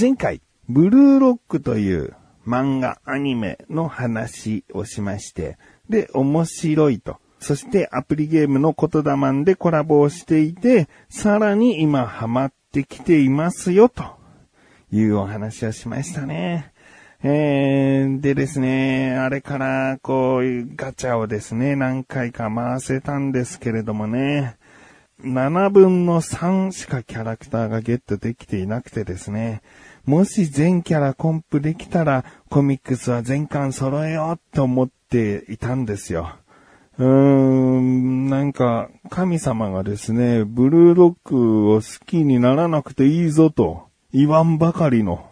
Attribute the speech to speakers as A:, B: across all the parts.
A: 前回、ブルーロックという漫画、アニメの話をしまして、で、面白いと。そしてアプリゲームの言霊でコラボをしていて、さらに今ハマってきていますよ、というお話をしましたね。えー、でですね、あれから、こういう、ガチャをですね、何回か回せたんですけれどもね、7分の3しかキャラクターがゲットできていなくてですね、もし全キャラコンプできたら、コミックスは全巻揃えようと思っていたんですよ。うーん、なんか、神様がですね、ブルーロックを好きにならなくていいぞと言わんばかりの。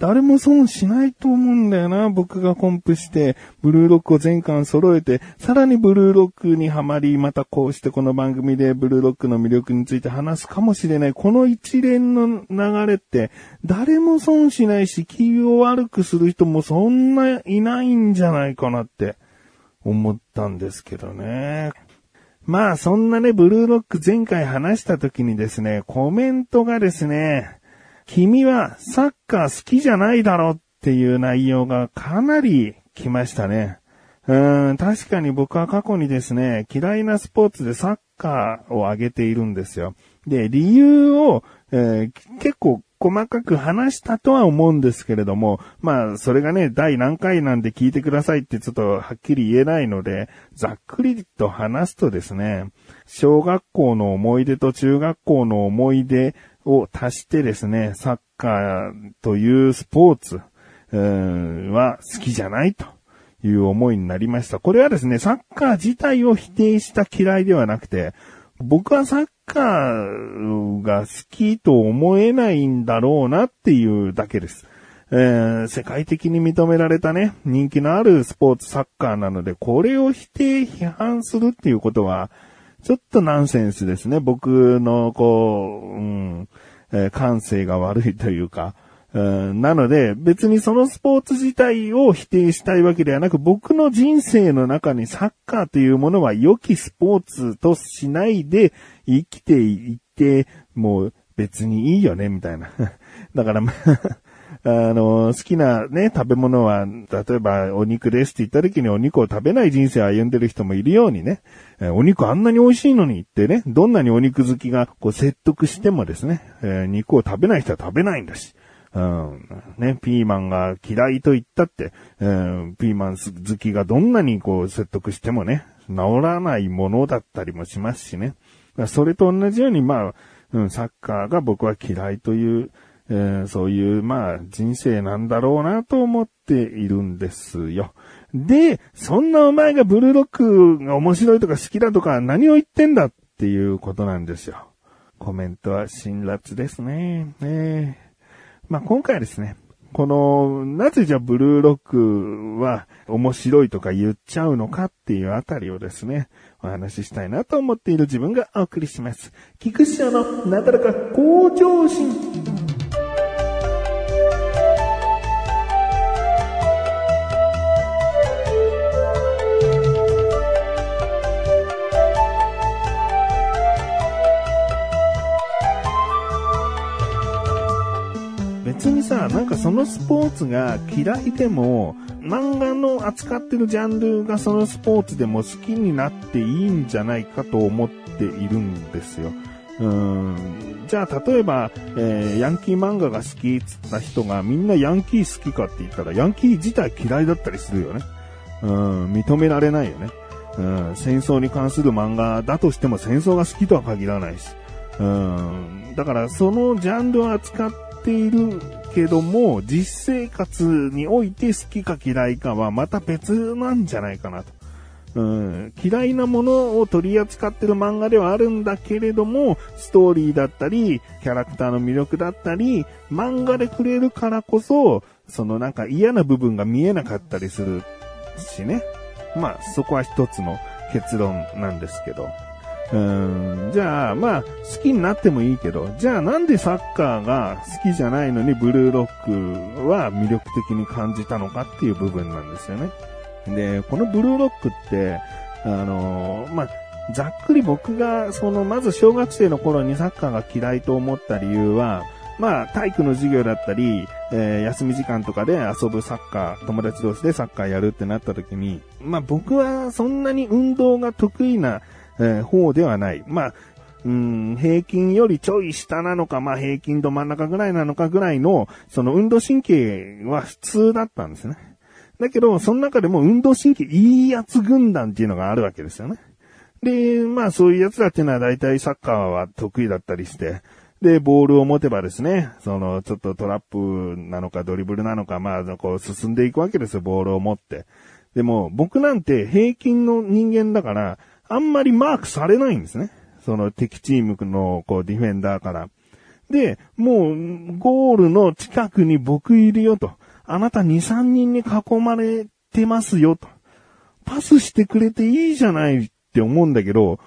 A: 誰も損しないと思うんだよな。僕がコンプして、ブルーロックを全巻揃えて、さらにブルーロックにはまり、またこうしてこの番組でブルーロックの魅力について話すかもしれない。この一連の流れって、誰も損しないし、気を悪くする人もそんないないんじゃないかなって思ったんですけどね。まあそんなね、ブルーロック前回話した時にですね、コメントがですね、君はサッカー好きじゃないだろっていう内容がかなり来ましたね。うん、確かに僕は過去にですね、嫌いなスポーツでサッカーを上げているんですよ。で、理由を、えー結構細かく話したとは思うんですけれども、まあ、それがね、第何回なんで聞いてくださいってちょっとはっきり言えないので、ざっくりと話すとですね、小学校の思い出と中学校の思い出を足してですね、サッカーというスポーツ、は好きじゃないという思いになりました。これはですね、サッカー自体を否定した嫌いではなくて、僕はサッカーが好きと思えないんだろうなっていうだけです。えー世界的に認められたね、人気のあるスポーツサッカーなので、これを否定、批判するっていうことは、ちょっとナンセンスですね。僕の、こう、うん、えー感性が悪いというか、なので、別にそのスポーツ自体を否定したいわけではなく、僕の人生の中にサッカーというものは良きスポーツとしないで生きていって、もう別にいいよね、みたいな。だからまあ、あの、好きなね、食べ物は、例えばお肉ですって言った時にお肉を食べない人生を歩んでる人もいるようにね、えお肉あんなに美味しいのにってね、どんなにお肉好きがこう説得してもですね、えー肉を食べない人は食べないんだし、うん、ね、ピーマンが嫌いと言ったって、えーピーマン好きがどんなにこう説得してもね、治らないものだったりもしますしね。それと同じように、まあ、うん、サッカーが僕は嫌いという、えーそういう、まあ、人生なんだろうなと思っているんですよ。で、そんなお前がブルーロックが面白いとか好きだとか何を言ってんだっていうことなんですよ。コメントは辛辣ですね。ねまあ、今回はですね、この、なぜじゃあブルーロックは面白いとか言っちゃうのかっていうあたりをですね、お話ししたいなと思っている自分がお送りします。菊師匠のなだらか向上心。そのスポーツが嫌いでも、漫画の扱ってるジャンルがそのスポーツでも好きになっていいんじゃないかと思っているんですよ。うんじゃあ、例えば、えーヤンキー漫画が好きっつった人がみんなヤンキー好きかって言ったら、ヤンキー自体嫌いだったりするよね。うん、認められないよね。うん、戦争に関する漫画だとしても戦争が好きとは限らないし。うん、だからそのジャンルを扱っているけども、実生活において好きか嫌いかはまた別なんじゃないかなと。うん、嫌いなものを取り扱ってる漫画ではあるんだけれども、ストーリーだったり、キャラクターの魅力だったり、漫画で触れるからこそ、そのなんか嫌な部分が見えなかったりするしね。まあ、そこは一つの結論なんですけど。うん、じゃあ、まあ、好きになってもいいけど、じゃあなんでサッカーが好きじゃないのにブルーロックは魅力的に感じたのかっていう部分なんですよね。で、このブルーロックって、あのまあ、ざっくり僕が、その、まず小学生の頃にサッカーが嫌いと思った理由は、まあ、体育の授業だったり、えー、休み時間とかで遊ぶサッカー、友達同士でサッカーやるってなった時に、まあ僕はそんなに運動が得意な、えー、方ではない。まあ、うん、平均よりちょい下なのか、まあ平均と真ん中ぐらいなのかぐらいの、その運動神経は普通だったんですね。だけど、その中でも運動神経いいやつ軍団っていうのがあるわけですよね。で、まあそういうやつらっていうのは大体サッカーは得意だったりして、で、ボールを持てばですね、その、ちょっとトラップなのかドリブルなのか、まあ、こう進んでいくわけですよ、ボールを持って。でも、僕なんて平均の人間だから、あんまりマークされないんですね。その敵チームの、こう、ディフェンダーから。で、もう、ゴールの近くに僕いるよと。あなた2、3人に囲まれてますよと。パスしてくれていいじゃないって思うんだけど、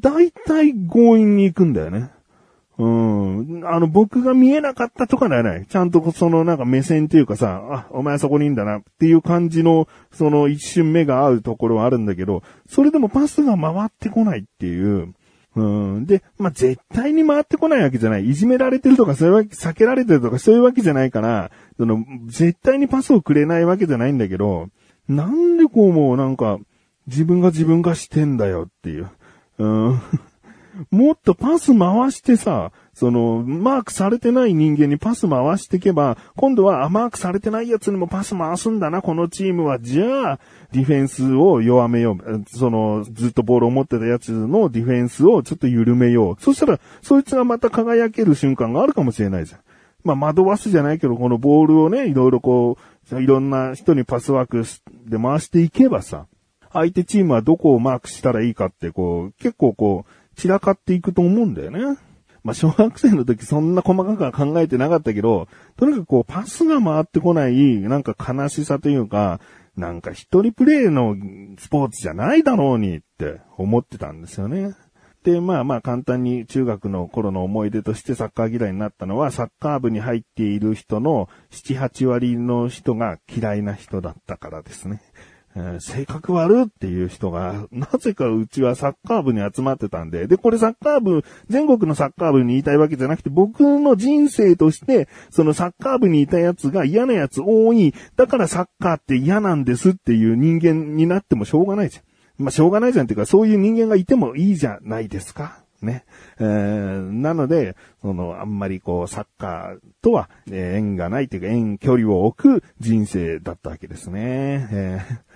A: だいたい強引に行くんだよね。うん。あの、僕が見えなかったとかではない。ちゃんとそのなんか目線っていうかさ、あ、お前そこにいんだなっていう感じの、その一瞬目が合うところはあるんだけど、それでもパスが回ってこないっていう。うん。で、まあ、絶対に回ってこないわけじゃない。いじめられてるとか、そういうわけ、避けられてるとか、そういうわけじゃないから、その、絶対にパスをくれないわけじゃないんだけど、なんでこうもうなんか、自分が自分がしてんだよっていう。うん。もっとパス回してさ、その、マークされてない人間にパス回していけば、今度は、マークされてないやつにもパス回すんだな、このチームは。じゃあ、ディフェンスを弱めよう。その、ずっとボールを持ってたやつのディフェンスをちょっと緩めよう。そしたら、そいつがまた輝ける瞬間があるかもしれないじゃん。まあ、惑わすじゃないけど、このボールをね、いろいろこう、いろんな人にパスワークで回していけばさ、相手チームはどこをマークしたらいいかって、こう、結構こう、散らかっていくと思うんだよね。まあ、小学生の時そんな細かくは考えてなかったけど、とにかくこう、パスが回ってこない、なんか悲しさというか、なんか一人プレイのスポーツじゃないだろうにって思ってたんですよね。で、まあまあ簡単に中学の頃の思い出としてサッカー嫌いになったのは、サッカー部に入っている人の7、8割の人が嫌いな人だったからですね。えー、性格悪っていう人が、なぜかうちはサッカー部に集まってたんで、で、これサッカー部、全国のサッカー部に言いたいわけじゃなくて、僕の人生として、そのサッカー部にいたやつが嫌なやつ多い、だからサッカーって嫌なんですっていう人間になってもしょうがないじゃん。まあ、しょうがないじゃんっていうか、そういう人間がいてもいいじゃないですか。ね。えー、なので、その、あんまりこう、サッカーとは、えー、縁がないというか、縁距離を置く人生だったわけですね。えー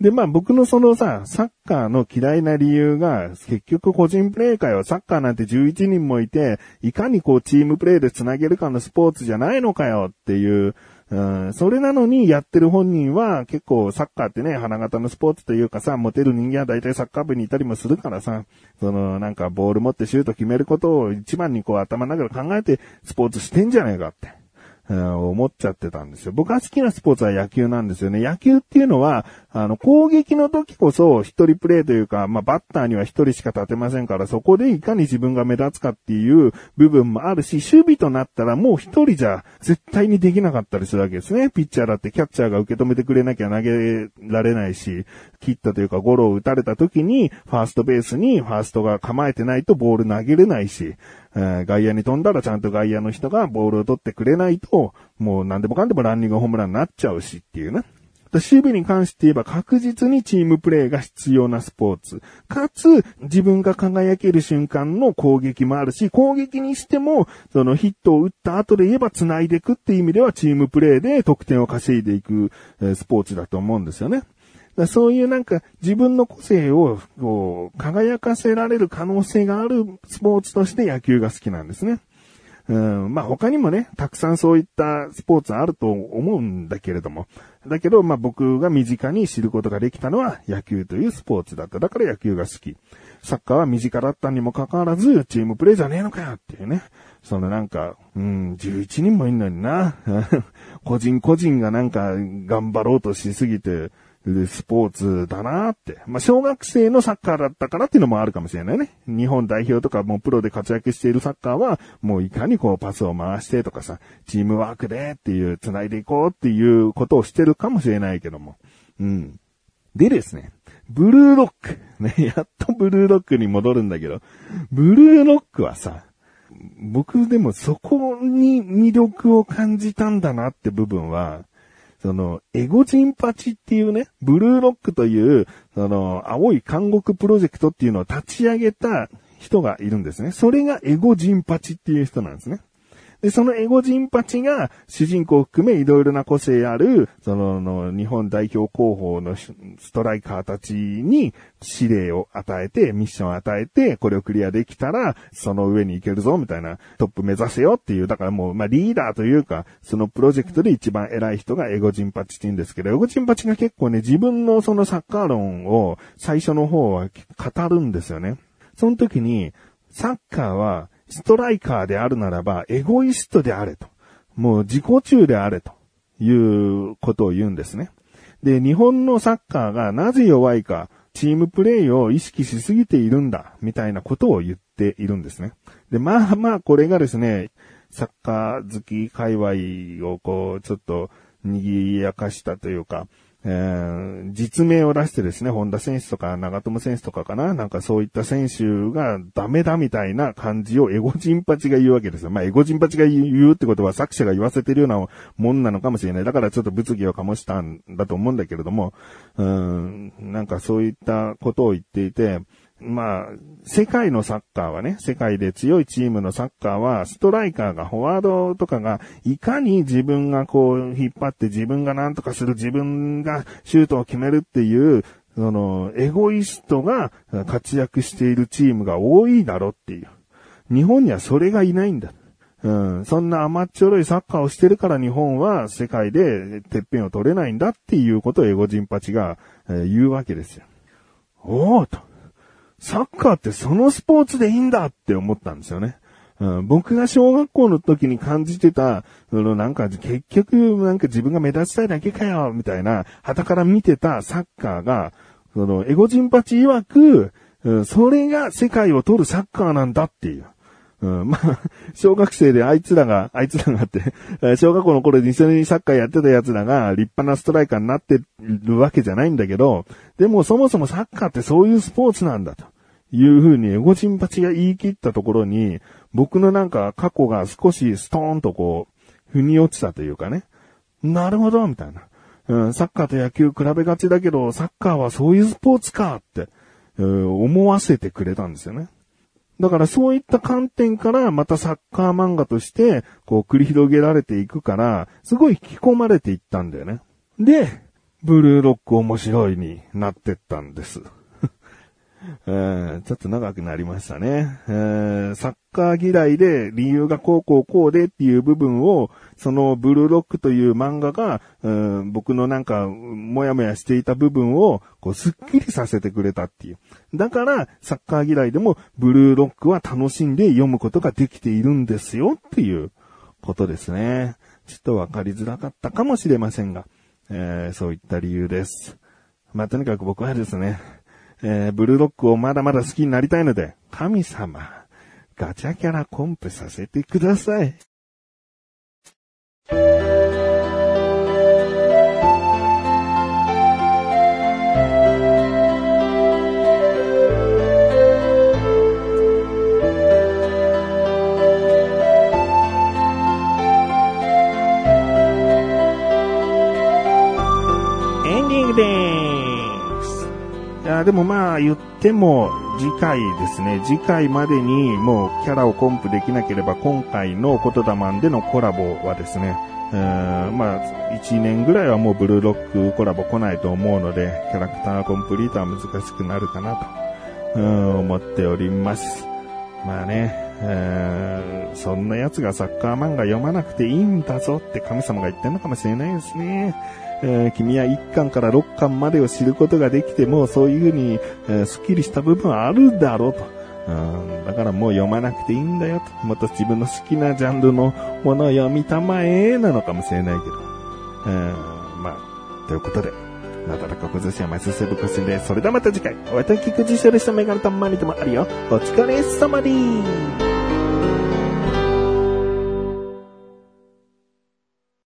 A: で、まあ僕のそのさ、サッカーの嫌いな理由が、結局個人プレイ界はサッカーなんて11人もいて、いかにこうチームプレイで繋げるかのスポーツじゃないのかよっていう、うん、それなのにやってる本人は結構サッカーってね、花形のスポーツというかさ、モテる人間は大体サッカー部にいたりもするからさ、そのなんかボール持ってシュート決めることを一番にこう頭の中で考えてスポーツしてんじゃねえかって。思っちゃってたんですよ。僕が好きなスポーツは野球なんですよね。野球っていうのは、あの、攻撃の時こそ一人プレイというか、まあ、バッターには一人しか立てませんから、そこでいかに自分が目立つかっていう部分もあるし、守備となったらもう一人じゃ絶対にできなかったりするわけですね。ピッチャーだってキャッチャーが受け止めてくれなきゃ投げられないし、切ったというかゴロを打たれた時に、ファーストベースにファーストが構えてないとボール投げれないし、え、外野に飛んだらちゃんと外野の人がボールを取ってくれないと、もう何でもかんでもランニングホームランになっちゃうしっていうね。守備に関して言えば確実にチームプレーが必要なスポーツ。かつ、自分が輝ける瞬間の攻撃もあるし、攻撃にしても、そのヒットを打った後で言えば繋いでいくっていう意味ではチームプレーで得点を稼いでいく、スポーツだと思うんですよね。そういうなんか自分の個性をこう輝かせられる可能性があるスポーツとして野球が好きなんですね。うん、まあ他にもね、たくさんそういったスポーツあると思うんだけれども。だけど、まあ僕が身近に知ることができたのは野球というスポーツだった。だから野球が好き。サッカーは身近だったにもかかわらず、チームプレーじゃねえのかよっていうね。そのなんか、うん、11人もいんのにな。個人個人がなんか頑張ろうとしすぎて、スポーツだなって。まあ、小学生のサッカーだったからっていうのもあるかもしれないね。日本代表とかもうプロで活躍しているサッカーは、もういかにこうパスを回してとかさ、チームワークでっていう、繋いでいこうっていうことをしてるかもしれないけども。うん。でですね、ブルーロック。ね、やっとブルーロックに戻るんだけど、ブルーロックはさ、僕でもそこに魅力を感じたんだなって部分は、その、エゴジンパチっていうね、ブルーロックという、その、青い監獄プロジェクトっていうのを立ち上げた人がいるんですね。それがエゴジンパチっていう人なんですね。で、そのエゴジンパチが主人公を含めいろいろな個性ある、そのの日本代表候補のストライカーたちに指令を与えて、ミッションを与えて、これをクリアできたら、その上に行けるぞ、みたいな、トップ目指せよっていう、だからもう、まあリーダーというか、そのプロジェクトで一番偉い人がエゴジンパチって言うんですけど、エゴジンパチが結構ね、自分のそのサッカー論を最初の方は語るんですよね。その時に、サッカーはストライカーであるならば、エゴイストであれと。もう自己中であれということを言うんですね。で、日本のサッカーがなぜ弱いか、チームプレイを意識しすぎているんだ、みたいなことを言っているんですね。で、まあまあ、これがですね、サッカー好き界隈をこう、ちょっと賑やかしたというか、えー、実名を出してですね、本田選手とか長友選手とかかななんかそういった選手がダメだみたいな感じをエゴジンパチが言うわけですよ。まあ、エゴジンパチが言うってことは作者が言わせてるようなもんなのかもしれない。だからちょっと物議を醸したんだと思うんだけれども、うん、なんかそういったことを言っていて、まあ、世界のサッカーはね、世界で強いチームのサッカーは、ストライカーが、フォワードとかが、いかに自分がこう、引っ張って自分が何とかする、自分がシュートを決めるっていう、その、エゴイストが活躍しているチームが多いだろっていう。日本にはそれがいないんだ。うん、そんな甘っちょろいサッカーをしてるから日本は世界でてっぺんを取れないんだっていうことをエゴジンパチが、え、言うわけですよ。おーと。サッカーってそのスポーツでいいんだって思ったんですよね。うん、僕が小学校の時に感じてた、そのなんか結局なんか自分が目立ちたいだけかよ、みたいな、旗から見てたサッカーが、そのエゴジンパチ曰く、うん、それが世界を取るサッカーなんだっていう。うん、まあ、小学生であいつらが、あいつらがって、小学校の頃に一緒にサッカーやってた奴らが立派なストライカーになってるわけじゃないんだけど、でもそもそもサッカーってそういうスポーツなんだと。いうふうにエゴジンパチが言い切ったところに、僕のなんか過去が少しストーンとこう、腑に落ちたというかね。なるほど、みたいな。うん、サッカーと野球比べがちだけど、サッカーはそういうスポーツかって、うん、思わせてくれたんですよね。だからそういった観点からまたサッカー漫画としてこう繰り広げられていくから、すごい引き込まれていったんだよね。で、ブルーロック面白いになってったんです。えー、ちょっと長くなりましたね、えー。サッカー嫌いで理由がこうこうこうでっていう部分を、そのブルーロックという漫画が、うん、僕のなんか、もやもやしていた部分を、こう、すっきりさせてくれたっていう。だから、サッカー嫌いでも、ブルーロックは楽しんで読むことができているんですよっていうことですね。ちょっとわかりづらかったかもしれませんが、えー、そういった理由です。まあ、とにかく僕はですね、えー、ブルーロックをまだまだ好きになりたいので、神様、ガチャキャラコンプさせてください。エンディングでーすでもまあ言っても次回ですね、次回までにもうキャラをコンプできなければ今回の言霊でのコラボはですね、えー、まあ1年ぐらいはもうブルーロックコラボ来ないと思うので、キャラクターコンプリートは難しくなるかなと、うん思っております。まあね、えー、そんな奴がサッカー漫画読まなくていいんだぞって神様が言ってんのかもしれないですね。えー、君は1巻から6巻までを知ることができても、そういうふうに、えー、スッキリした部分はあるだろうと。うん、だからもう読まなくていいんだよと。もっと自分の好きなジャンルのものを読みたまえなのかもしれないけど。うん、まあ、ということで、なだらかこずしはマスセブコスで、それではまた次回、お会いいた菊池処理したメガネたまにでもあるよ。お疲れ様でーす。